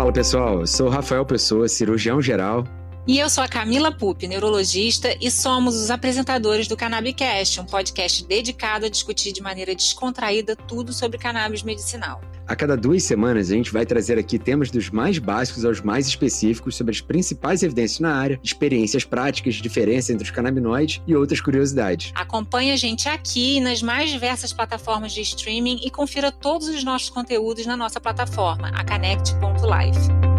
Fala pessoal, sou Rafael Pessoa, cirurgião geral. E eu sou a Camila Pup, neurologista, e somos os apresentadores do Cannabicast, um podcast dedicado a discutir de maneira descontraída tudo sobre cannabis medicinal. A cada duas semanas, a gente vai trazer aqui temas dos mais básicos aos mais específicos sobre as principais evidências na área, experiências práticas, diferença entre os canabinoides e outras curiosidades. Acompanhe a gente aqui nas mais diversas plataformas de streaming e confira todos os nossos conteúdos na nossa plataforma, a Connect.life.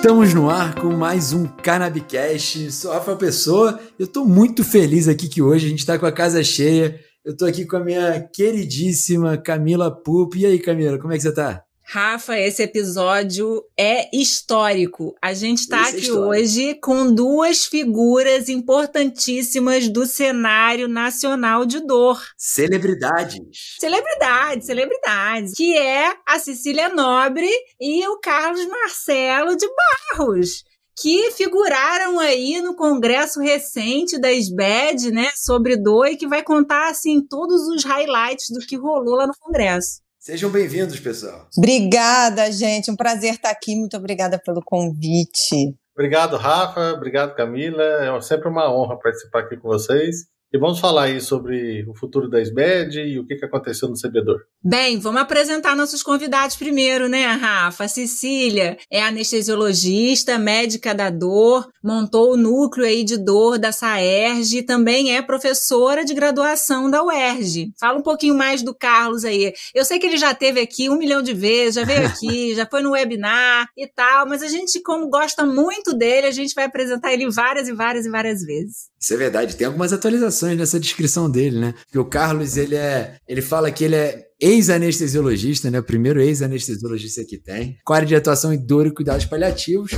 Estamos no ar com mais um Cannabicast. Sou Rafael Pessoa. Eu estou muito feliz aqui que hoje a gente está com a casa cheia. Eu estou aqui com a minha queridíssima Camila Pup. E aí, Camila, como é que você está? Rafa, esse episódio é histórico. A gente está aqui é hoje com duas figuras importantíssimas do cenário nacional de dor. Celebridades. Celebridades, celebridades. Que é a Cecília Nobre e o Carlos Marcelo de Barros que figuraram aí no congresso recente da SBED, né, sobre dor e que vai contar assim todos os highlights do que rolou lá no congresso. Sejam bem-vindos, pessoal. Obrigada, gente. Um prazer estar aqui. Muito obrigada pelo convite. Obrigado, Rafa. Obrigado, Camila. É sempre uma honra participar aqui com vocês. E vamos falar aí sobre o futuro da SBED e o que aconteceu no Cebedor. Bem, vamos apresentar nossos convidados primeiro, né, Rafa? A Cecília é anestesiologista, médica da dor, montou o núcleo aí de dor da SAERJ e também é professora de graduação da UERJ. Fala um pouquinho mais do Carlos aí. Eu sei que ele já teve aqui um milhão de vezes, já veio aqui, já foi no webinar e tal, mas a gente, como gosta muito dele, a gente vai apresentar ele várias e várias e várias vezes. Isso é verdade, tem algumas atualizações nessa descrição dele, né? Porque o Carlos, ele é. Ele fala que ele é ex-anestesiologista, né? O primeiro ex-anestesiologista que tem. Com área de atuação em dor e cuidados paliativos.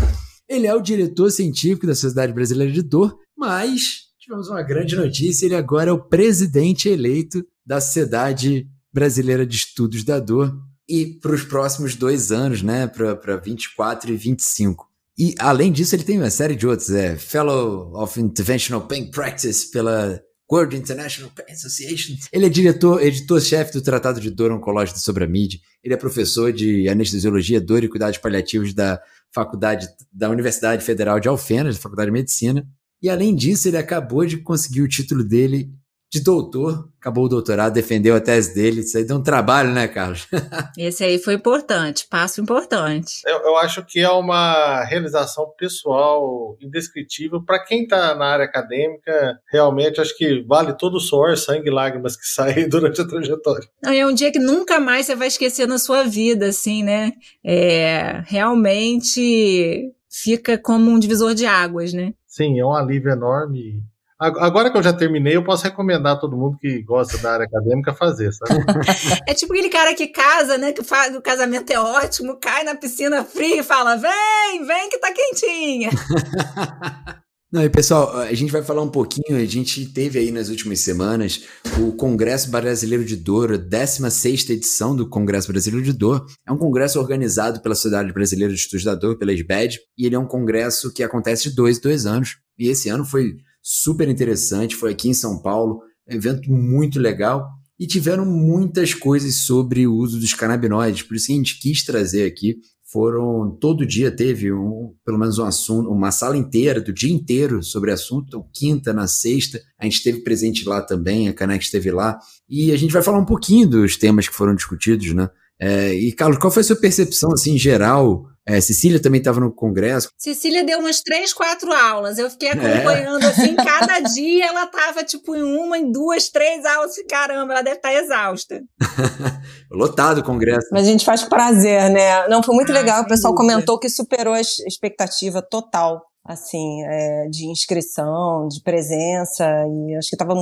Ele é o diretor científico da Sociedade Brasileira de Dor, mas tivemos uma grande notícia: ele agora é o presidente eleito da Sociedade Brasileira de Estudos da Dor. E para os próximos dois anos, né? Para 24 e 25. E, além disso, ele tem uma série de outros. É Fellow of Interventional Pain Practice pela World International Association. Ele é diretor, editor-chefe do Tratado de Dor Oncológica sobre a MID. Ele é professor de anestesiologia, dor e cuidados paliativos da Faculdade da Universidade Federal de Alfenas, da Faculdade de Medicina. E, além disso, ele acabou de conseguir o título dele de doutor, acabou o doutorado, defendeu a tese dele. Isso aí deu um trabalho, né, Carlos? Esse aí foi importante, passo importante. Eu, eu acho que é uma realização pessoal indescritível. Para quem está na área acadêmica, realmente acho que vale todo o suor, sangue e lágrimas que saem durante a trajetória. É um dia que nunca mais você vai esquecer na sua vida, assim, né? É, realmente fica como um divisor de águas, né? Sim, é um alívio enorme Agora que eu já terminei, eu posso recomendar a todo mundo que gosta da área acadêmica fazer, sabe? é tipo aquele cara que casa, né? Que faz o casamento é ótimo, cai na piscina fria e fala: vem, vem que tá quentinha. Não, e pessoal, a gente vai falar um pouquinho. A gente teve aí nas últimas semanas o Congresso Brasileiro de Dor, a 16 edição do Congresso Brasileiro de Dor. É um congresso organizado pela Sociedade Brasileira de Estudos da Dor, pela SBED, e ele é um congresso que acontece de dois, dois anos. E esse ano foi super interessante, foi aqui em São Paulo, evento muito legal e tiveram muitas coisas sobre o uso dos canabinoides, por isso que a gente quis trazer aqui. Foram todo dia teve um, pelo menos um assunto, uma sala inteira do dia inteiro sobre assunto, então, quinta na sexta, a gente esteve presente lá também, a Canex esteve lá, e a gente vai falar um pouquinho dos temas que foram discutidos, né? É, e Carlos, qual foi a sua percepção assim geral é, Cecília também estava no congresso. Cecília deu umas três, quatro aulas. Eu fiquei é. acompanhando é. assim, cada dia ela estava tipo em uma, em duas, três aulas. Caramba, ela deve estar tá exausta. Lotado o congresso. Mas a gente faz prazer, né? Não, foi muito ah, legal. O pessoal comentou que superou a expectativa total assim, é, de inscrição, de presença, e acho que estava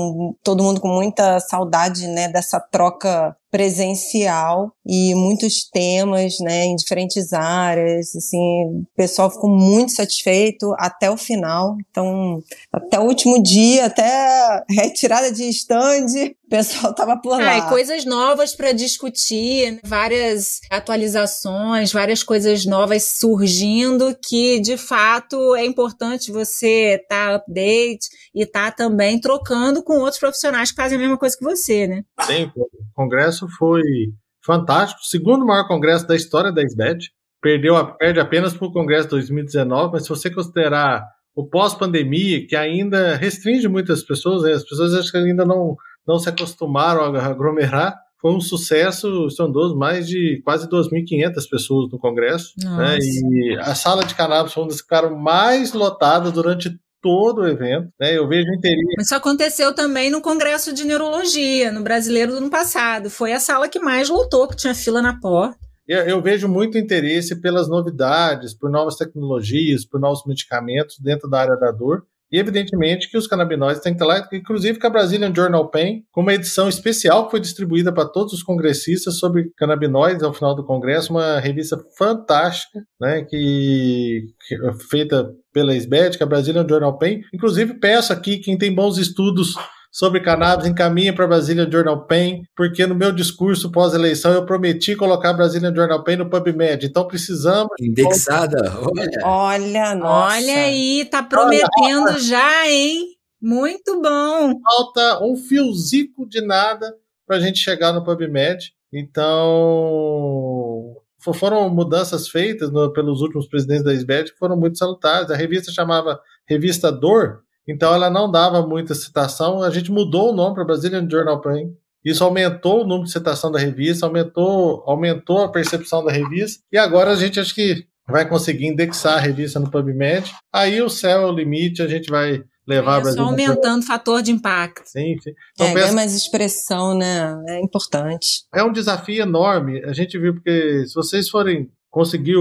todo mundo com muita saudade, né, dessa troca presencial e muitos temas, né, em diferentes áreas, assim, o pessoal ficou muito satisfeito até o final, então, até o último dia, até retirada de estande, o pessoal tava por lá. Ah, coisas novas para discutir, várias atualizações, várias coisas novas surgindo que, de fato, é importante você estar tá update e estar tá também trocando com outros profissionais que fazem a mesma coisa que você, né? Sim, o congresso foi fantástico, segundo maior congresso da história da SBET. Perdeu, perde apenas para o congresso 2019, mas se você considerar o pós-pandemia, que ainda restringe muitas pessoas, né? as pessoas acho que ainda não não se acostumaram a aglomerar. Foi um sucesso estrondoso, mais de quase 2.500 pessoas no Congresso. Né? E a sala de cannabis foi uma das que ficaram mais lotadas durante todo o evento, né? Eu vejo interesse. Isso aconteceu também no Congresso de Neurologia, no Brasileiro do ano passado. Foi a sala que mais lotou, que tinha fila na porta. Eu, eu vejo muito interesse pelas novidades, por novas tecnologias, por novos medicamentos dentro da área da dor. E evidentemente que os canabinoides têm que estar lá, inclusive com a Brazilian Journal Pain, com uma edição especial que foi distribuída para todos os congressistas sobre canabinoides ao final do congresso, uma revista fantástica, né, que, que é feita pela SBET, que é a Brazilian Journal Pain. Inclusive peço aqui quem tem bons estudos sobre cannabis encaminha para Brasília Journal Pen, porque no meu discurso pós-eleição eu prometi colocar Brasília Journal Pen no PubMed. Então precisamos. Indexada. Olha, olha, nossa. olha aí, tá prometendo olha, já, hein? Muito bom. Falta um fiozico de nada para a gente chegar no PubMed. Então, foram mudanças feitas no, pelos últimos presidentes da SBET que foram muito salutares. A revista chamava Revista Dor, então ela não dava muita citação. A gente mudou o nome para Brazilian Journal Pen. Isso aumentou o número de citação da revista, aumentou, aumentou a percepção da revista. E agora a gente acho que vai conseguir indexar a revista no PubMed. Aí o céu é o limite, a gente vai levar é, Só aumentando o fator de impacto. Sim, sim. Então, é, mais expressão, né? É importante. É um desafio enorme. A gente viu porque se vocês forem conseguir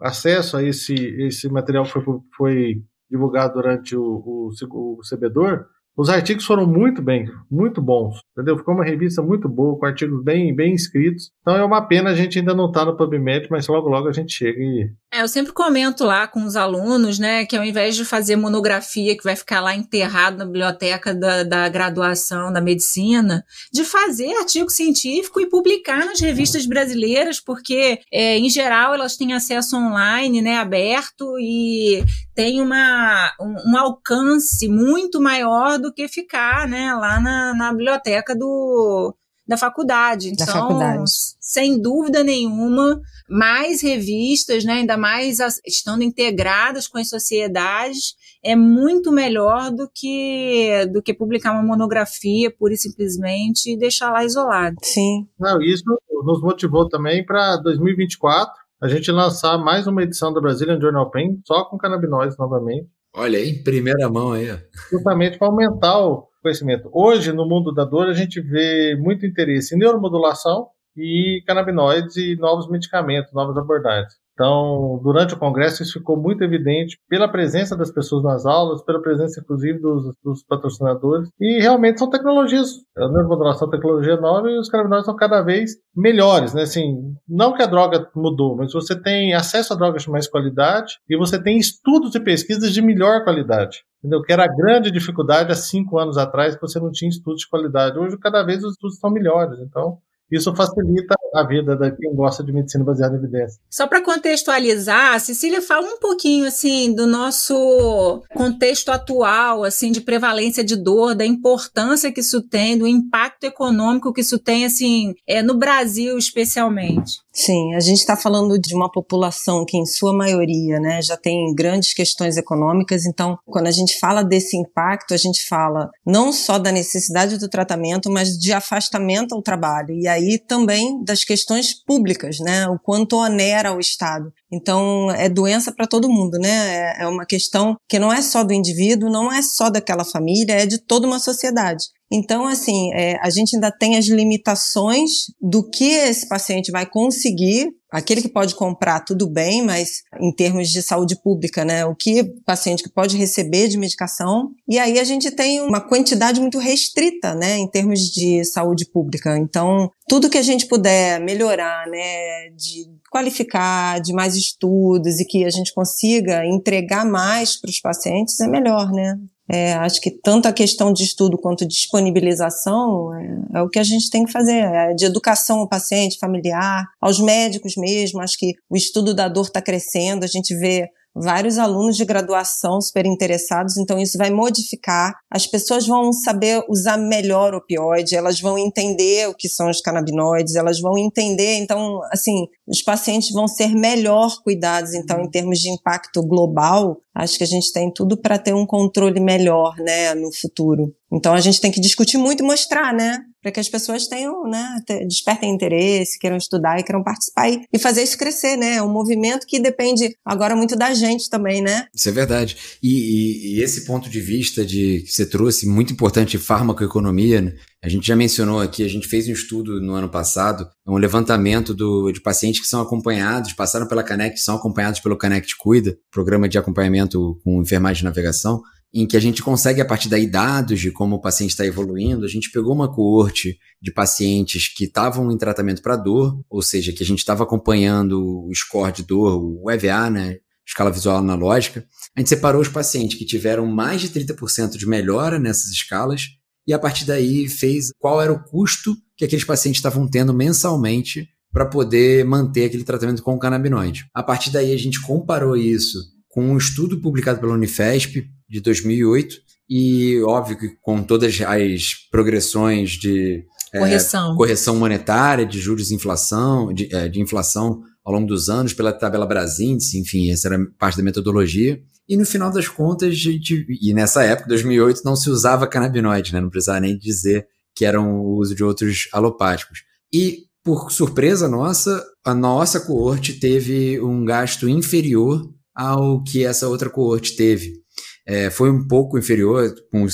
acesso a esse, esse material que foi, foi divulgado durante o, o, o Cebedor, os artigos foram muito bem, muito bons, entendeu? Ficou uma revista muito boa, com artigos bem, bem escritos. Então é uma pena a gente ainda não estar tá no PubMed, mas logo logo a gente chega e. É, eu sempre comento lá com os alunos, né, que ao invés de fazer monografia que vai ficar lá enterrado na biblioteca da, da graduação da medicina, de fazer artigo científico e publicar nas revistas brasileiras, porque é, em geral elas têm acesso online, né, aberto e tem uma, um, um alcance muito maior do que ficar né, lá na, na biblioteca do, da faculdade. Então, da faculdade. sem dúvida nenhuma, mais revistas, né, ainda mais estando integradas com as sociedades, é muito melhor do que do que publicar uma monografia pura e simplesmente e deixar lá isolado. Sim. Não, isso nos motivou também para 2024 a gente lançar mais uma edição da Brazilian Journal Pain só com canabinoides novamente. Olha aí, primeira mão aí. Justamente para aumentar o conhecimento. Hoje, no mundo da dor, a gente vê muito interesse em neuromodulação e canabinoides e novos medicamentos, novas abordagens. Então, durante o congresso, isso ficou muito evidente pela presença das pessoas nas aulas, pela presença, inclusive, dos, dos patrocinadores. E realmente são tecnologias, a neuromodulação é tecnologia nova e os canabinoides são cada vez melhores, né? Assim, não que a droga mudou, mas você tem acesso a drogas de mais qualidade e você tem estudos e pesquisas de melhor qualidade. Entendeu? Que era a grande dificuldade há cinco anos atrás, que você não tinha estudos de qualidade. Hoje, cada vez os estudos estão melhores. Então, isso facilita a vida de quem gosta de medicina baseada em evidência. Só para contextualizar, Cecília fala um pouquinho assim do nosso contexto atual, assim de prevalência de dor, da importância que isso tem, do impacto econômico que isso tem assim, é no Brasil especialmente. Sim, a gente está falando de uma população que, em sua maioria, né, já tem grandes questões econômicas. Então, quando a gente fala desse impacto, a gente fala não só da necessidade do tratamento, mas de afastamento ao trabalho. E aí também das questões públicas, né, o quanto onera o Estado. Então, é doença para todo mundo, né? É, é uma questão que não é só do indivíduo, não é só daquela família, é de toda uma sociedade. Então, assim, é, a gente ainda tem as limitações do que esse paciente vai conseguir. Aquele que pode comprar, tudo bem, mas em termos de saúde pública, né? O que paciente que pode receber de medicação. E aí a gente tem uma quantidade muito restrita, né? Em termos de saúde pública. Então, tudo que a gente puder melhorar, né? De qualificar, de mais estudos e que a gente consiga entregar mais para os pacientes é melhor, né? É, acho que tanto a questão de estudo quanto disponibilização é, é, o que a gente tem que fazer, é de educação ao paciente, familiar, aos médicos mesmo. Acho que o estudo da dor está crescendo, a gente vê vários alunos de graduação super interessados, então isso vai modificar. As pessoas vão saber usar melhor o opioide, elas vão entender o que são os canabinoides, elas vão entender, então, assim, os pacientes vão ser melhor cuidados, então, em termos de impacto global, acho que a gente tem tudo para ter um controle melhor, né, no futuro. Então a gente tem que discutir muito e mostrar, né? Para que as pessoas tenham, né, despertem interesse, queiram estudar e queiram participar e, fazer isso crescer, né? É um movimento que depende agora muito da gente também, né? Isso é verdade. E, e, e esse ponto de vista de que você trouxe, muito importante, farmacoeconomia, né? a gente já mencionou aqui, a gente fez um estudo no ano passado, um levantamento do, de pacientes que são acompanhados, passaram pela Canect, são acompanhados pelo Canect Cuida, programa de acompanhamento com enfermagem de navegação, em que a gente consegue, a partir daí, dados de como o paciente está evoluindo. A gente pegou uma coorte de pacientes que estavam em tratamento para dor, ou seja, que a gente estava acompanhando o score de dor, o EVA, né? Escala visual analógica. A gente separou os pacientes que tiveram mais de 30% de melhora nessas escalas e a partir daí fez qual era o custo que aqueles pacientes estavam tendo mensalmente para poder manter aquele tratamento com o canabinoide. A partir daí a gente comparou isso com um estudo publicado pela Unifesp de 2008 e óbvio que com todas as progressões de é, correção, é, correção monetária, de juros de inflação, de, é, de, inflação ao longo dos anos pela tabela Brasíndice, enfim, essa era parte da metodologia. E no final das contas, gente, e nessa época, 2008, não se usava canabinoide, né? Não precisava nem dizer que eram o uso de outros alopáticos. E por surpresa nossa, a nossa coorte teve um gasto inferior ao que essa outra coorte teve. É, foi um pouco inferior, com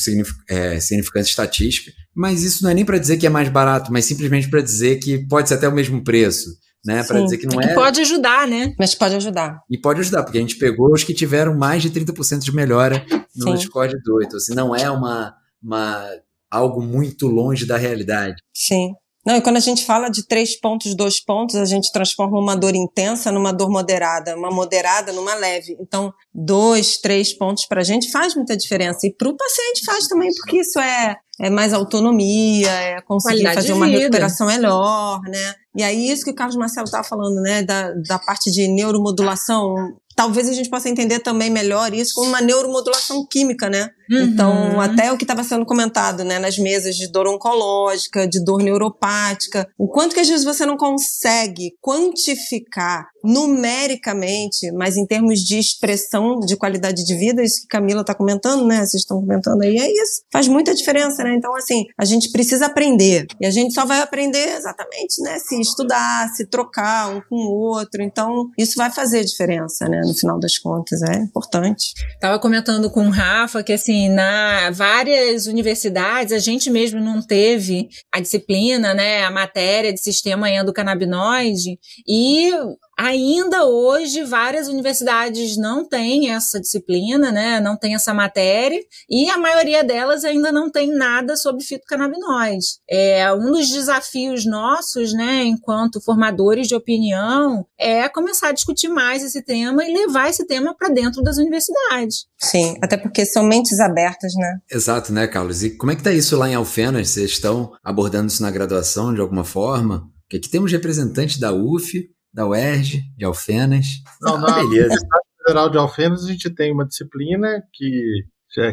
é, significância estatística, mas isso não é nem para dizer que é mais barato, mas simplesmente para dizer que pode ser até o mesmo preço. Né, para dizer que não é. Que é... pode ajudar, né? Mas pode ajudar. E pode ajudar, porque a gente pegou os que tiveram mais de 30% de melhora no Sim. score de 2. Então, assim, não é uma, uma, algo muito longe da realidade. Sim. Não, e quando a gente fala de três pontos, dois pontos, a gente transforma uma dor intensa numa dor moderada, uma moderada numa leve. Então, dois, três pontos para a gente faz muita diferença. E para o paciente faz também, porque isso é, é mais autonomia, é conseguir Qualidade fazer uma recuperação melhor, né? E aí, isso que o Carlos Marcelo estava falando, né, da, da parte de neuromodulação, talvez a gente possa entender também melhor isso como uma neuromodulação química, né? Uhum. Então, até o que estava sendo comentado, né, nas mesas de dor oncológica, de dor neuropática, o quanto que às vezes você não consegue quantificar numericamente, mas em termos de expressão de qualidade de vida, isso que Camila está comentando, né? Vocês estão comentando aí, é isso. Faz muita diferença, né? Então, assim, a gente precisa aprender. E a gente só vai aprender exatamente, né? Se estudar, se trocar um com o outro. Então, isso vai fazer diferença, né? No final das contas, é importante. Tava comentando com o Rafa que, assim, na várias universidades, a gente mesmo não teve a disciplina, né? A matéria de sistema endocannabinoide e Ainda hoje, várias universidades não têm essa disciplina, né? Não tem essa matéria, e a maioria delas ainda não tem nada sobre fitocannabinoides. É um dos desafios nossos, né, enquanto formadores de opinião, é começar a discutir mais esse tema e levar esse tema para dentro das universidades. Sim, até porque são mentes abertas, né? Exato, né, Carlos? E como é que tá isso lá em Alfenas? Vocês estão abordando isso na graduação de alguma forma? Porque aqui temos representantes da UF, da UERJ, de Alfenas. Não, na Beleza. Universidade Federal de Alfenas a gente tem uma disciplina que,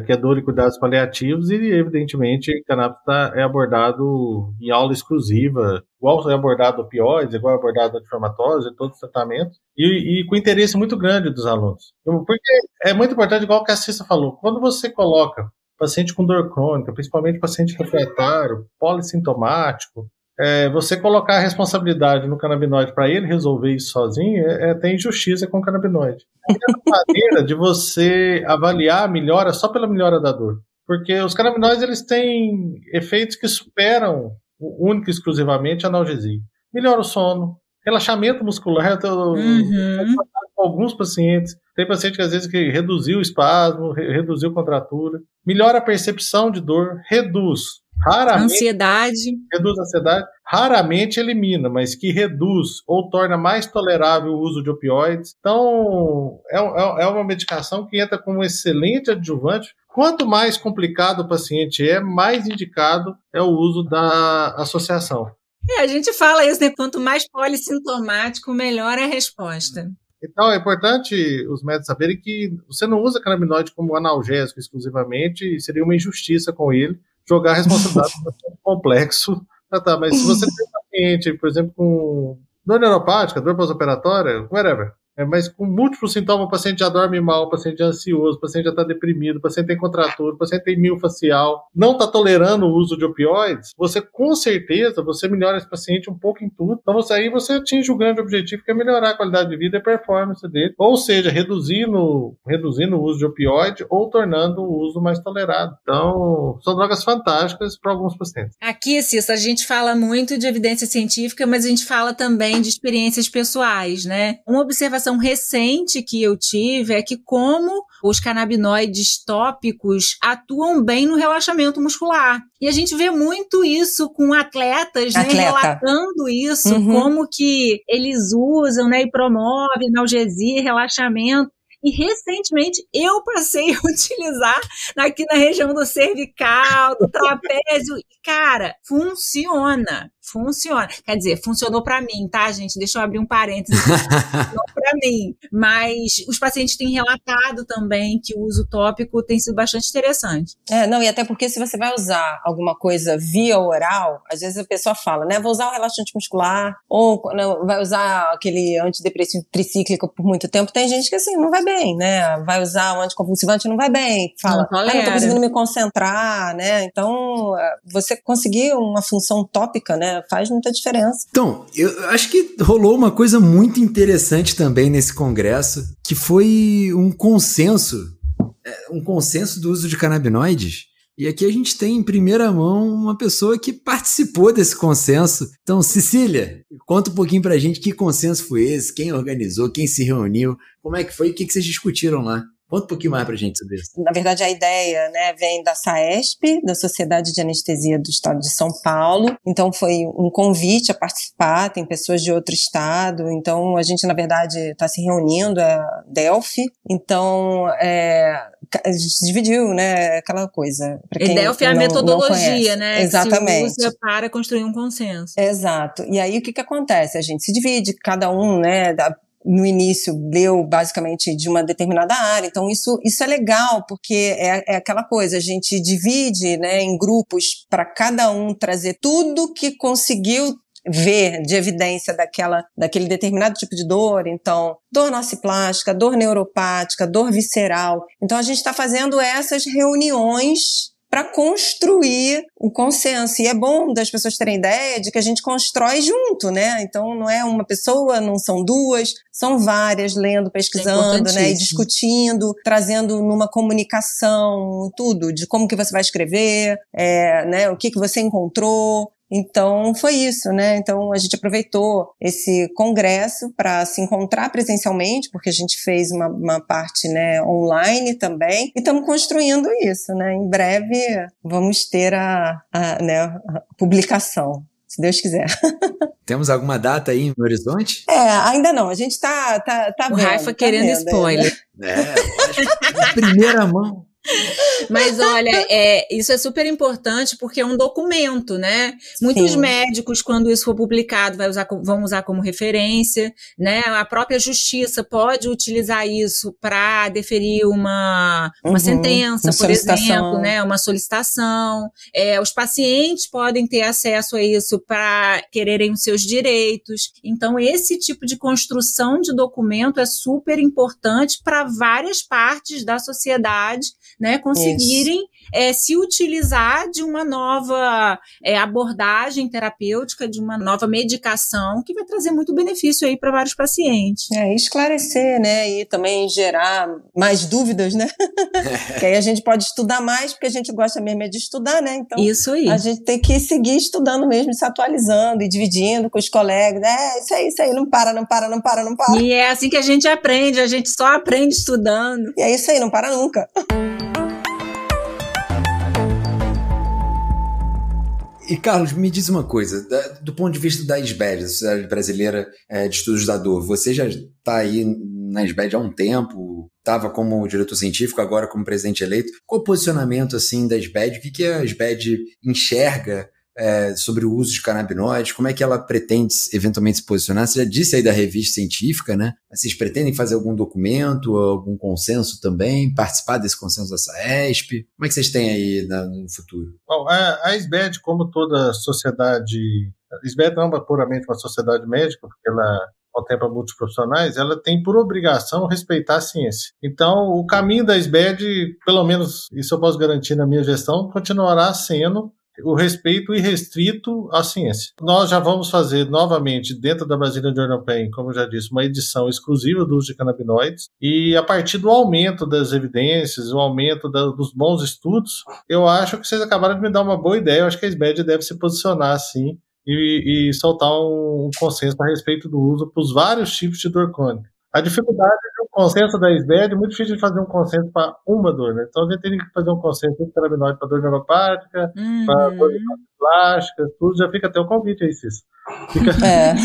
que é dor e cuidados paliativos e, evidentemente, cannabis tá, é abordado em aula exclusiva, igual é abordado opioides, igual é abordado anti-inflamatórios e todos os tratamentos, e, e, com interesse muito grande dos alunos. Porque é muito importante, igual que a Cissa falou, quando você coloca paciente com dor crônica, principalmente paciente refratário, polissintomático, é, você colocar a responsabilidade no canabinoide para ele resolver isso sozinho é, é ter injustiça com o canabinoide. É uma maneira de você avaliar a melhora só pela melhora da dor. Porque os canabinoides eles têm efeitos que superam única e exclusivamente a analgesia. Melhora o sono, relaxamento muscular. Uhum. alguns pacientes. Tem paciente que às vezes que reduziu o espasmo, reduziu a contratura, melhora a percepção de dor, reduz. Raramente, ansiedade. Reduz a ansiedade. Raramente elimina, mas que reduz ou torna mais tolerável o uso de opioides. Então, é, é, é uma medicação que entra como um excelente adjuvante Quanto mais complicado o paciente é, mais indicado é o uso da associação. É, a gente fala isso, né? Quanto mais polissintomático, melhor a resposta. Então, é importante os médicos saberem que você não usa canabinoide como analgésico exclusivamente, seria uma injustiça com ele jogar a responsabilidade no complexo. Ah, tá, mas se você tem um paciente, por exemplo, com dor neuropática, dor pós-operatória, whatever, é, mas com múltiplos sintomas, o paciente já dorme mal, o paciente é ansioso, o paciente já está deprimido, o paciente tem contratura, o paciente tem facial, não está tolerando o uso de opioides, você com certeza você melhora esse paciente um pouco em tudo. Então você, aí você atinge o grande objetivo que é melhorar a qualidade de vida e performance dele, ou seja, reduzindo, reduzindo o uso de opioide ou tornando o uso mais tolerado. Então são drogas fantásticas para alguns pacientes. Aqui, Cissa, a gente fala muito de evidência científica, mas a gente fala também de experiências pessoais, né? Uma observação observação recente que eu tive é que como os canabinoides tópicos atuam bem no relaxamento muscular. E a gente vê muito isso com atletas, né, Atleta. relatando isso, uhum. como que eles usam, né, e promovem analgesia, relaxamento. E recentemente eu passei a utilizar aqui na região do cervical, do trapézio. E, cara, funciona funciona. Quer dizer, funcionou para mim, tá, gente? Deixa eu abrir um parênteses. funcionou para mim. Mas os pacientes têm relatado também que o uso tópico tem sido bastante interessante. É, não, e até porque se você vai usar alguma coisa via oral, às vezes a pessoa fala, né? Vou usar o relaxante muscular, ou não, vai usar aquele antidepressivo tricíclico por muito tempo. Tem gente que assim, não vai bem, né? Vai usar o anticonvulsivante, não vai bem. Fala, não, ah, não tô conseguindo me concentrar, né? Então, você conseguir uma função tópica, né? Faz muita diferença. Então, eu acho que rolou uma coisa muito interessante também nesse congresso, que foi um consenso, é, um consenso do uso de canabinoides. E aqui a gente tem em primeira mão uma pessoa que participou desse consenso. Então, Cecília, conta um pouquinho pra gente que consenso foi esse, quem organizou, quem se reuniu, como é que foi e o que vocês discutiram lá. Conta um pouquinho mais pra gente sobre isso. Na verdade, a ideia né, vem da SAESP, da Sociedade de Anestesia do Estado de São Paulo. Então, foi um convite a participar, tem pessoas de outro estado. Então, a gente, na verdade, está se reunindo, é Delphi. Então, é, a gente dividiu, né, aquela coisa. E Delphi é a metodologia, né? Exatamente. Que se usa para construir um consenso. Exato. E aí, o que que acontece? A gente se divide, cada um, né, no início leu basicamente de uma determinada área. Então isso, isso é legal porque é, é aquela coisa, a gente divide né, em grupos para cada um trazer tudo que conseguiu ver de evidência daquela, daquele determinado tipo de dor, então, dor nociplástica, dor neuropática, dor visceral. Então, a gente está fazendo essas reuniões para construir o consenso. E é bom das pessoas terem ideia de que a gente constrói junto, né? Então não é uma pessoa, não são duas, são várias lendo, pesquisando, é né, e discutindo, trazendo numa comunicação tudo de como que você vai escrever, é, né, o que que você encontrou, então foi isso, né? Então a gente aproveitou esse congresso para se encontrar presencialmente, porque a gente fez uma, uma parte né, online também, e estamos construindo isso, né? Em breve vamos ter a, a, né, a publicação, se Deus quiser. Temos alguma data aí no horizonte? É, ainda não. A gente está tá, tá, o Rafa tá querendo vendo, spoiler. É, lógico. primeira mão. Mas olha, é, isso é super importante porque é um documento, né? Muitos Sim. médicos, quando isso for publicado, vai usar, vão usar como referência, né? A própria justiça pode utilizar isso para deferir uma, uma uhum, sentença, uma por exemplo, né? Uma solicitação. É, os pacientes podem ter acesso a isso para quererem os seus direitos. Então, esse tipo de construção de documento é super importante para várias partes da sociedade né, conseguir conseguirem é, se utilizar de uma nova é, abordagem terapêutica, de uma nova medicação que vai trazer muito benefício aí para vários pacientes. É, esclarecer, né? E também gerar mais dúvidas, né? que aí a gente pode estudar mais, porque a gente gosta mesmo é de estudar, né? Então, isso aí. A gente tem que seguir estudando mesmo, se atualizando e dividindo com os colegas. É, isso aí, isso aí, não para, não para, não para, não para. E é assim que a gente aprende, a gente só aprende estudando. E é isso aí, não para nunca. E Carlos, me diz uma coisa, da, do ponto de vista da SBED, a Sociedade Brasileira é, de Estudos da Dor, você já está aí na SBED há um tempo, estava como diretor científico, agora como presidente eleito. Qual o posicionamento assim da SBED? O que, que a SBED enxerga é, sobre o uso de canabinoides, como é que ela pretende eventualmente se posicionar? Você já disse aí da revista científica, né? Vocês pretendem fazer algum documento, algum consenso também, participar desse consenso da SAESP? Como é que vocês têm aí no futuro? Bom, a, a SBED, como toda sociedade, a SBED não é puramente uma sociedade médica, porque ela contempla multiprofissionais, ela tem por obrigação respeitar a ciência. Então, o caminho da SBED, pelo menos isso eu posso garantir na minha gestão, continuará sendo o respeito irrestrito à ciência. Nós já vamos fazer novamente, dentro da Brasília Journal Pain, como eu já disse, uma edição exclusiva do uso de canabinoides, e a partir do aumento das evidências, o aumento da, dos bons estudos, eu acho que vocês acabaram de me dar uma boa ideia, eu acho que a SBED deve se posicionar assim e, e soltar um, um consenso a respeito do uso para os vários tipos de dor crônica. A dificuldade de um consenso da SBED é muito difícil de fazer um consenso para uma dor, né? Então a gente teria que fazer um consenso de canabinoide para dor neuropática, uhum. para dor plástica, tudo, já fica até o convite aí, Cis. Fica... É.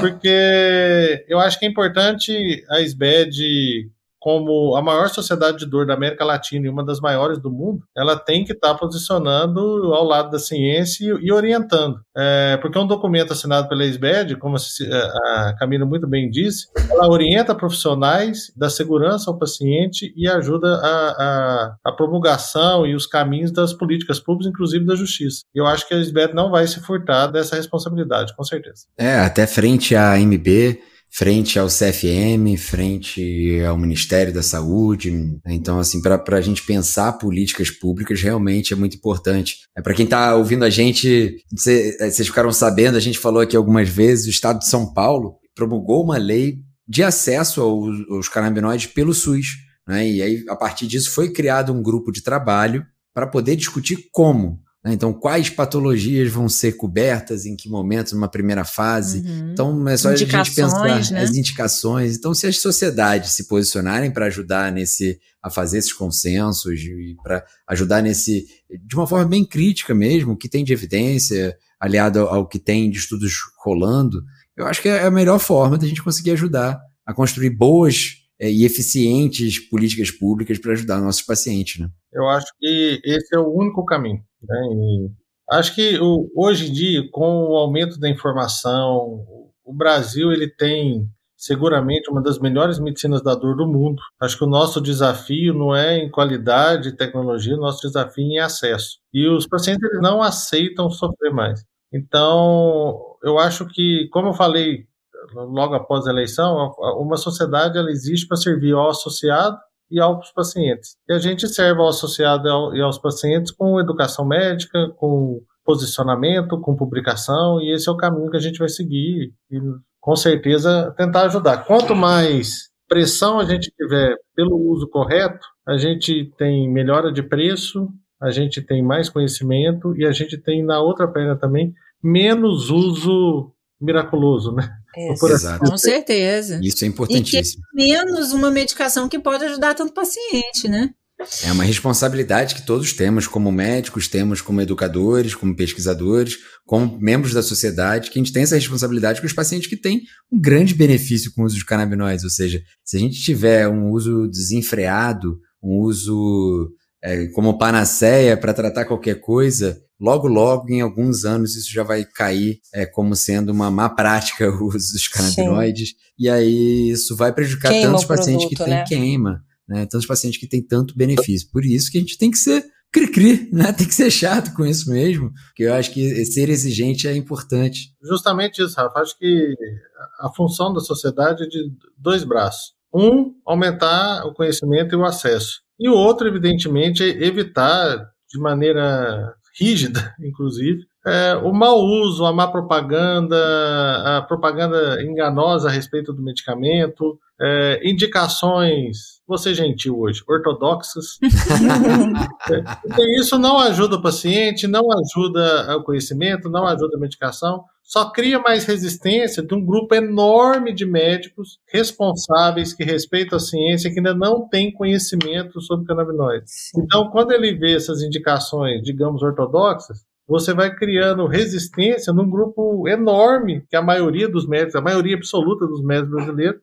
Porque eu acho que é importante a SBED como a maior sociedade de dor da América Latina e uma das maiores do mundo, ela tem que estar tá posicionando ao lado da ciência e, orientando. É, porque um documento assinado pela SBED, como a Camila muito bem disse, ela orienta profissionais da segurança ao paciente e ajuda a, a, a promulgação e os caminhos das políticas públicas, inclusive da justiça. Eu acho que a SBED não vai se furtar dessa responsabilidade, com certeza. É, até frente à MB, frente ao CFM, frente ao Ministério da Saúde. Então, assim, para a gente pensar políticas públicas realmente é muito importante. É para quem está ouvindo a gente, é, vocês ficaram sabendo, a gente falou aqui algumas vezes, o Estado de São Paulo promulgou uma lei de acesso aos, aos canabinoides pelo SUS. Né? E aí, a partir disso, foi criado um grupo de trabalho para poder discutir como? Então, quais patologias vão ser cobertas, em que momento, numa primeira fase. Uhum. Então, é só a gente pensar né? as indicações. Então, se as sociedades se posicionarem para ajudar nesse a fazer esses consensos e para ajudar nesse de uma forma bem crítica mesmo, o que tem de evidência, aliado ao, ao que tem de estudos rolando, eu acho que é a melhor forma da gente conseguir ajudar a construir boas e eficientes políticas públicas para ajudar nossos pacientes, né? Eu acho que esse é o único caminho. Né? Acho que o, hoje em dia, com o aumento da informação, o Brasil ele tem seguramente uma das melhores medicinas da dor do mundo. Acho que o nosso desafio não é em qualidade e tecnologia, o nosso desafio é em acesso. E os pacientes eles não aceitam sofrer mais. Então, eu acho que, como eu falei logo após a eleição, uma sociedade ela existe para servir ao associado e aos pacientes. E a gente serve ao associado e aos pacientes com educação médica, com posicionamento, com publicação, e esse é o caminho que a gente vai seguir e, com certeza, tentar ajudar. Quanto mais pressão a gente tiver pelo uso correto, a gente tem melhora de preço, a gente tem mais conhecimento e a gente tem, na outra perna também, menos uso miraculoso, né? Exato. Com certeza. Isso é importantíssimo. E que é menos uma medicação que pode ajudar tanto paciente, né? É uma responsabilidade que todos temos, como médicos, temos como educadores, como pesquisadores, como membros da sociedade, que a gente tem essa responsabilidade com os pacientes que têm um grande benefício com o uso de canabinoides. Ou seja, se a gente tiver um uso desenfreado, um uso é, como panaceia para tratar qualquer coisa, logo, logo, em alguns anos, isso já vai cair é, como sendo uma má prática o uso dos canabinoides. Sim. E aí isso vai prejudicar queima tantos pacientes produto, que têm né? queima, né? Tantos pacientes que têm tanto benefício. Por isso que a gente tem que ser cri-cri, né? Tem que ser chato com isso mesmo, porque eu acho que ser exigente é importante. Justamente isso, Rafa. Acho que a função da sociedade é de dois braços. Um, aumentar o conhecimento e o acesso. E o outro, evidentemente, é evitar de maneira rígida, inclusive, é, o mau uso, a má propaganda, a propaganda enganosa a respeito do medicamento, é, indicações, vou ser gentil hoje, ortodoxas. é, isso não ajuda o paciente, não ajuda o conhecimento, não ajuda a medicação, só cria mais resistência de um grupo enorme de médicos responsáveis que respeitam a ciência que ainda não tem conhecimento sobre canabinoides. Então, quando ele vê essas indicações, digamos, ortodoxas, você vai criando resistência num grupo enorme, que a maioria dos médicos, a maioria absoluta dos médicos brasileiros,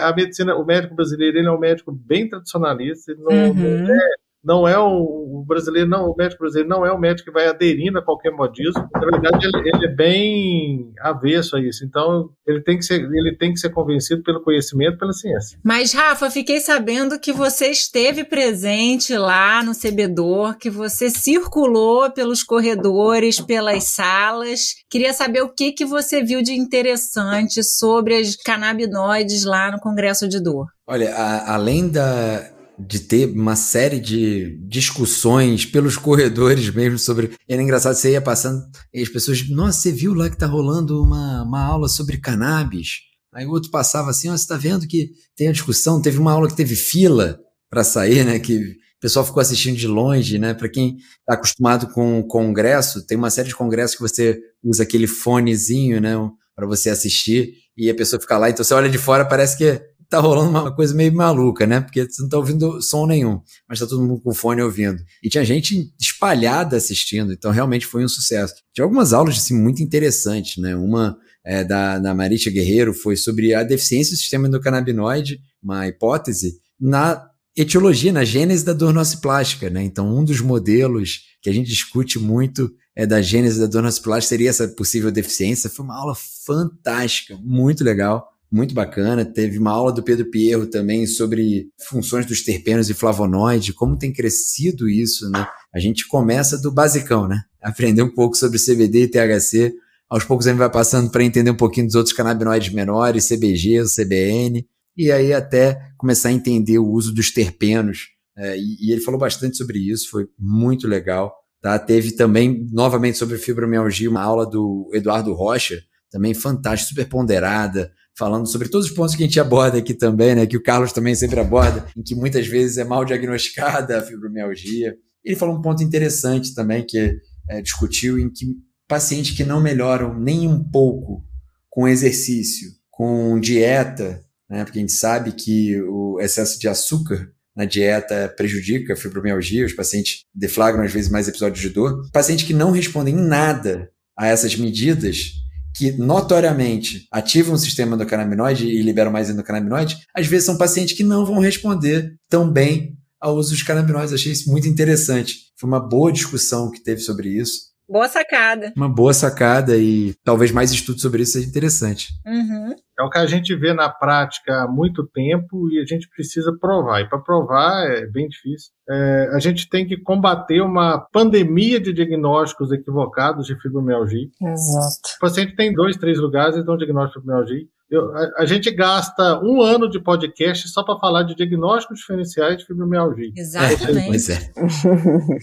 a medicina, o médico brasileiro ele é um médico bem tradicionalista, ele não, uhum. não é não é o, o, brasileiro, não, o médico brasileiro não é o médico que vai aderindo a qualquer modismo. Na verdade, ele, ele, é bem avesso a isso. Então, ele tem, que ser, ele tem que ser convencido pelo conhecimento, pela ciência. Mas, Rafa, fiquei sabendo que você esteve presente lá no Cebedor, que você circulou pelos corredores, pelas salas. Queria saber o que, que você viu de interessante sobre as canabinoides lá no Congresso de Dor. Olha, a, além da de ter uma série de discussões pelos corredores mesmo sobre. Era engraçado, você ia passando e as pessoas, nossa, você viu lá que tá rolando uma, uma aula sobre cannabis? Aí o outro passava assim, ó, você tá vendo que tem a discussão, teve uma aula que teve fila para sair, né? Que o pessoal ficou assistindo de longe, né? Para quem está acostumado com o congresso, tem uma série de congressos que você usa aquele fonezinho, né? Para você assistir e a pessoa fica lá. Então você olha de fora, parece que tá rolando uma coisa meio maluca, né? Porque você não tá ouvindo som nenhum, mas tá todo mundo com fone ouvindo. E tinha gente espalhada assistindo, então realmente foi um sucesso. Tinha algumas aulas assim, muito interessantes, né? Uma é, da, da Guerreiro foi sobre a deficiência do sistema endocannabinoide, uma hipótese, na etiologia, na gênese da dor nociplástica, né? Então, um dos modelos que a gente discute muito é da gênese da dor nociplástica seria essa possível deficiência. Foi uma aula fantástica, muito legal muito bacana. Teve uma aula do Pedro Pierro também sobre funções dos terpenos e flavonoides, como tem crescido isso, né? A gente começa do basicão, né? Aprender um pouco sobre CBD e THC. Aos poucos a gente vai passando para entender um pouquinho dos outros canabinoides menores, CBG, CBN, e aí até começar a entender o uso dos terpenos. É, e, e ele falou bastante sobre isso, foi muito legal. Tá? Teve também, novamente, sobre fibromialgia, uma aula do Eduardo Rocha, também fantástica, super ponderada, falando sobre todos os pontos que a gente aborda aqui também, né? Que o Carlos também sempre aborda, em que muitas vezes é mal diagnosticada a fibromialgia. Ele falou um ponto interessante também que é, discutiu em que pacientes que não melhoram nem um pouco com exercício, com dieta, né? Porque a gente sabe que o excesso de açúcar na dieta prejudica a fibromialgia, os pacientes deflagram às vezes mais episódios de dor. Pacientes que não respondem nada a essas medidas que notoriamente ativam o sistema endocannabinoide e liberam mais endocannabinoide, às vezes são pacientes que não vão responder tão bem ao uso dos canabinoides. Achei isso muito interessante. Foi uma boa discussão que teve sobre isso. Boa sacada. Uma boa sacada e talvez mais estudo sobre isso seja interessante. Uhum. É o que a gente vê na prática há muito tempo e a gente precisa provar. E para provar é bem difícil. É, a gente tem que combater uma pandemia de diagnósticos equivocados de fibromialgia. Exato. O paciente tem dois, três lugares e dão diagnóstico de fibromialgia eu, a, a, gente gasta um ano de podcast só para falar de diagnósticos diferenciais de fibromialgia. Exatamente. É,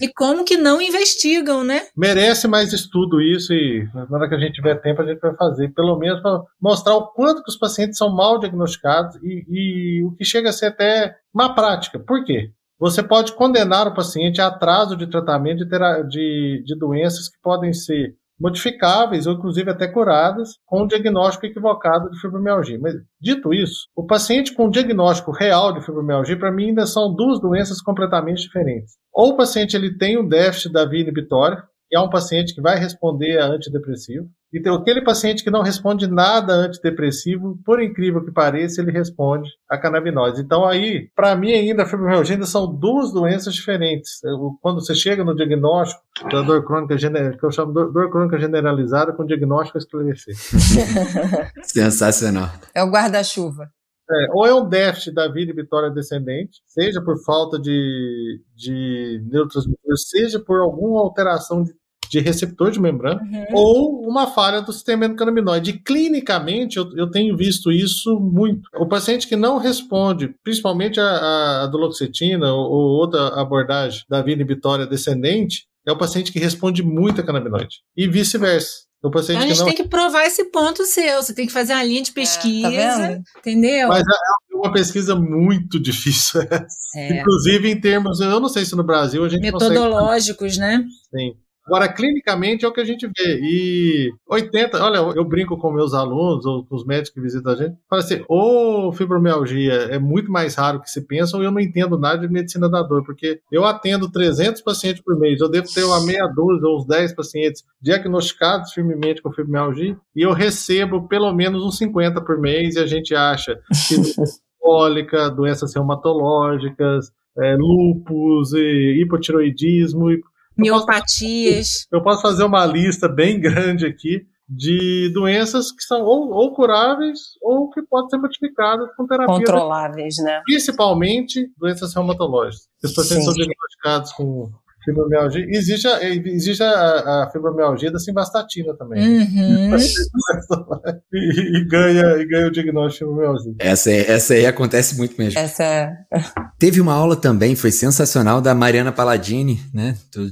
e como que não investigam, né? Merece mais estudo isso e na hora que a gente tiver tempo a gente vai fazer, pelo menos para mostrar o quanto que os pacientes são mal diagnosticados e, e o que chega a ser até má prática. Por quê? Você pode condenar o paciente a atraso de tratamento de, de, de doenças que podem ser modificáveis ou inclusive até curadas com diagnóstico equivocado de fibromialgia. Mas dito isso, o paciente com diagnóstico real de fibromialgia para mim ainda são duas doenças completamente diferentes. Ou o paciente ele tem um déficit da via inibitória, é um paciente que vai responder a antidepressivo, e tem aquele paciente que não responde nada antidepressivo, por incrível que pareça, ele responde a canabinoides. Então aí, para mim ainda a fibromialgia ainda são duas doenças diferentes. Quando você chega no diagnóstico da dor crônica que eu chamo de dor crônica generalizada com diagnóstico a esclarecer. Sensacional. É o guarda-chuva. É, ou é um déficit da vida e vitória descendente, seja por falta de, de neurotransmissores, seja por alguma alteração de de receptor de membrana Uhum. ou uma falha do sistema endocannabinoide. E, clinicamente, eu, eu tenho visto isso muito. O paciente que não responde, principalmente a, a duloxetina ou, ou outra abordagem da via inibitória descendente, é o paciente que responde muito a canabinoide. E vice-versa. O paciente Então a que gente não tem que provar esse ponto seu. Você tem que fazer uma linha de pesquisa, vendo? entendeu? Mas é uma pesquisa muito difícil. É, Inclusive em termos, eu não sei se no Brasil a gente consegue. metodológicos, né? Sim. Agora, clinicamente é o que a gente vê. E 80, olha, eu brinco com meus alunos ou com os médicos que visitam a gente, fala assim, ou fibromialgia é muito mais raro que se pensa, ou eu não entendo nada de medicina da dor, porque eu atendo 300 pacientes por mês, eu devo ter uma meia dúzia ou uns 10 pacientes diagnosticados firmemente com fibromialgia, e eu recebo pelo menos uns 50 por mês, e a gente acha que cólica, doenças reumatológicas, é, lúpus, e hipotiroidismo, e Miopatias. eu posso fazer uma lista bem grande aqui de doenças que são ou, ou curáveis ou que podem ser modificadas com terapia. Controláveis, né? Principalmente doenças reumatológicas. Os pacientes Sim. são diagnosticados com fibromialgia. Existe a, existe a, a fibromialgia da simvastatina também. Uhum. E, e ganha, e ganha o diagnóstico de fibromialgia. Essa, é- essa aí acontece muito mesmo. Essa é. Teve uma aula também, foi sensacional, da Mariana Palladini, né? Tu-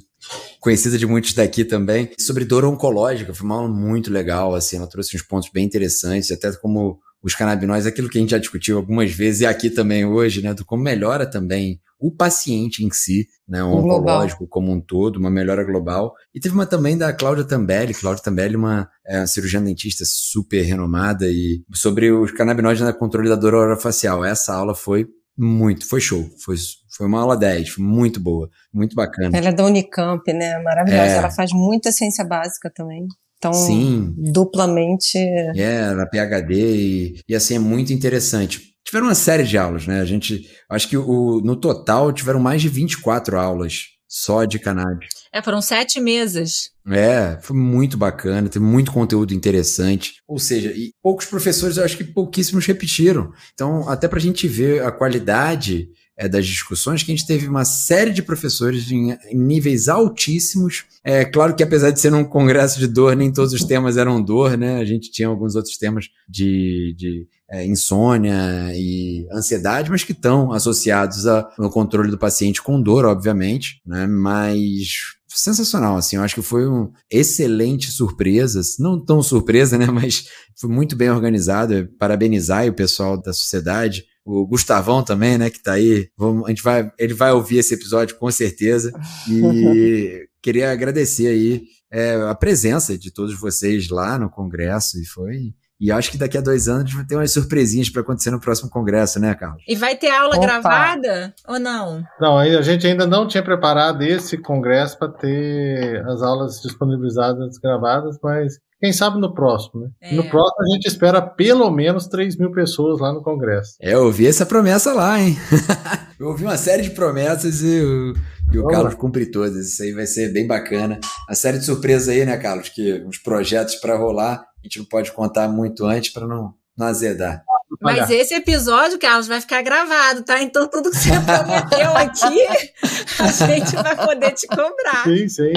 Conhecida de muitos daqui também, sobre dor oncológica. Foi uma aula muito legal, assim, ela trouxe uns pontos bem interessantes, até como os canabinóides, aquilo que a gente já discutiu algumas vezes e aqui também hoje, né? Do como melhora também o paciente em si, né? O Global. oncológico como um todo, uma melhora global. E teve uma também da Cláudia Tambelli, Cláudia Tambelli, uma, é, uma cirurgiã dentista super renomada, e sobre os canabinoides na controle da dor orofacial. Essa aula foi muito, foi show. Foi, foi uma aula 10, foi muito boa, muito bacana. Ela é da Unicamp, né? Maravilhosa. É. Ela faz muita ciência básica também. Então, Sim, duplamente. é, na PHD, e, e assim, é muito interessante. Tiveram uma série de aulas, né? A gente, acho que o, no total tiveram mais de 24 aulas só de cannabis. É, foram sete mesas. É, foi muito bacana, teve muito conteúdo interessante. Ou seja, e poucos professores, eu acho que pouquíssimos repetiram. Então, até pra gente ver a qualidade é, das discussões, que a gente teve uma série de professores em, em níveis altíssimos. É claro que apesar de ser um congresso de dor, nem todos os temas eram dor, né? A gente tinha alguns outros temas de, de é, insônia e ansiedade, mas que estão associados ao controle do paciente com dor, obviamente, né? Mas sensacional, assim, eu acho que foi uma excelente surpresa, não tão surpresa, né, mas foi muito bem organizado, é, parabenizar o pessoal da sociedade, o Gustavão também, né, que tá aí, vamos, a gente vai, ele vai ouvir esse episódio com certeza, e queria agradecer aí é, a presença de todos vocês lá no congresso, e foi... E acho que daqui a dois anos vai ter umas surpresinhas para acontecer no próximo congresso, né, Carlos? E vai ter aula Opa. gravada ou não? Não, a gente ainda não tinha preparado esse congresso para ter as aulas disponibilizadas gravadas, mas quem sabe no próximo, né? É. No próximo a gente espera pelo menos 3 mil pessoas lá no congresso. É, eu ouvi essa promessa lá, hein? eu ouvi uma série de promessas e o, e o Vamos Carlos lá. cumpre todas. Isso aí vai ser bem bacana. A série de surpresas aí, né, Carlos? Que uns projetos para rolar, a gente não pode contar muito antes para não, não azedar. Mas esse episódio, Carlos, vai ficar gravado, tá? Então tudo que você prometeu aqui, a gente vai poder te cobrar. Sim, sim.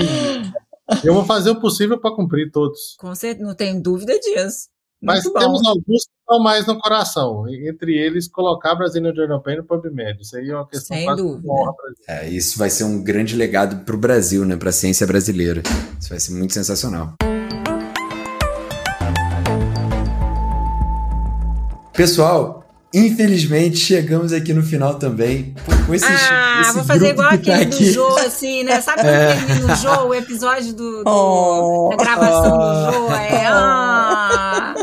Eu vou fazer o possível para cumprir todos. Com certeza, não tenho dúvida disso. Mas Muito bom. temos alguns que estão mais no coração. Entre eles, colocar Brasília Journal Pen no PubMed. Isso aí é uma questão Sem quase dúvida. É, isso vai ser um grande legado para o Brasil, né? Para a ciência brasileira. Isso vai ser muito sensacional. Pessoal, infelizmente chegamos aqui no final também. Com esse, Ah, esse vou fazer grupo igual tá aquele do aqui. Jô, assim, né? Sabe quando É. termina o Jô, o episódio do, do- Oh. da gravação do Jô? É, ah.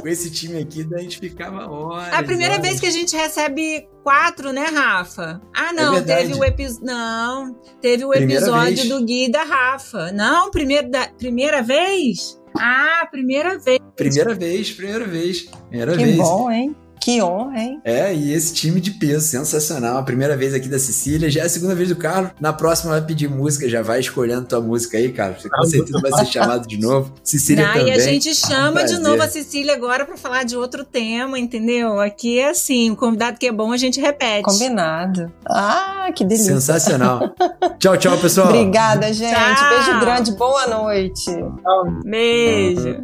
Com esse time aqui, daí a gente ficava horas. É a primeira horas. vez que a gente recebe quatro, né, Rafa? Ah, não, É teve o episódio. Não, teve o Primeira episódio vez. do Gui e da Rafa. Não, primeiro da... primeira vez? Ah, primeira vez. Primeira vez, primeira vez. Primeira Que vez. bom, hein? Que honra, hein? É, e esse time de peso, sensacional. A primeira vez aqui da Cecília, já é a segunda vez do Carlos. Na próxima vai pedir música, já vai escolhendo tua música aí, Carlos. Você com certeza vai ser chamado de novo. Cecília Ah, também. e a gente chama Um de novo a Cecília agora pra falar de outro tema, entendeu? Aqui é assim, o convidado que é bom a gente repete. Combinado. Ah, que delícia. Sensacional. tchau, tchau, pessoal. Obrigada, gente. Tchau. Beijo grande. Boa noite. Beijo.